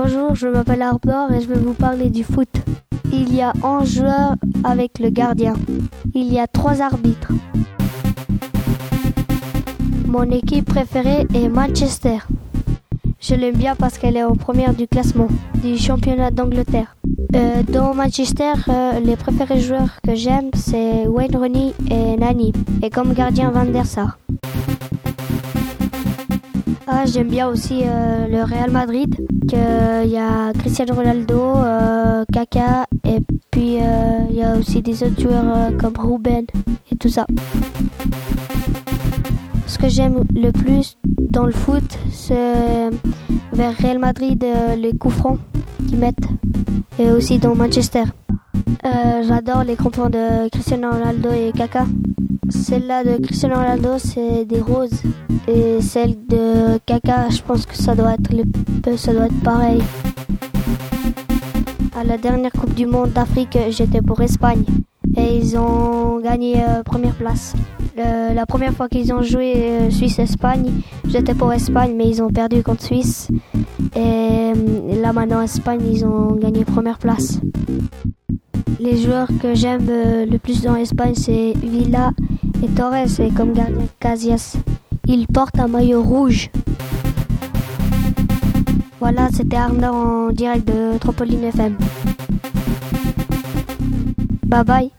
Bonjour, je m'appelle Arbor et je vais vous parler du foot. Il y a 11 joueurs avec le gardien. Il y a 3 arbitres. Mon équipe préférée est Manchester. Je l'aime bien parce qu'elle est en première du classement du championnat d'Angleterre. Euh, dans Manchester, euh, les préférés joueurs que j'aime, c'est Wayne Rooney et Nani. Et comme gardien, Van der Sar. Ah, j'aime bien aussi euh, le Real Madrid. Il y a Cristiano Ronaldo, Kaka, et puis il y a aussi des autres joueurs comme Ruben et tout ça. Ce que j'aime le plus dans le foot, c'est vers Real Madrid les coups francs qu'ils mettent et aussi dans Manchester. Euh, j'adore les crampons de Cristiano Ronaldo et Kaka. Celle-là de Cristiano Ronaldo, c'est des roses. Et celle de Kaka, je pense que ça doit être, ça doit être pareil. À la dernière Coupe du Monde d'Afrique, j'étais pour Espagne. Et ils ont gagné euh, première place. la première fois qu'ils ont joué euh, Suisse-Espagne, j'étais pour Espagne, mais ils ont perdu contre Suisse. Et là maintenant, Espagne, ils ont gagné première place. Les joueurs que j'aime euh, le plus dans l'Espagne, c'est Villa et Torres, et comme gardien Casillas. Ils portent un maillot rouge. Voilà, c'était Arnaud en direct de Trampoline FM. Bye bye.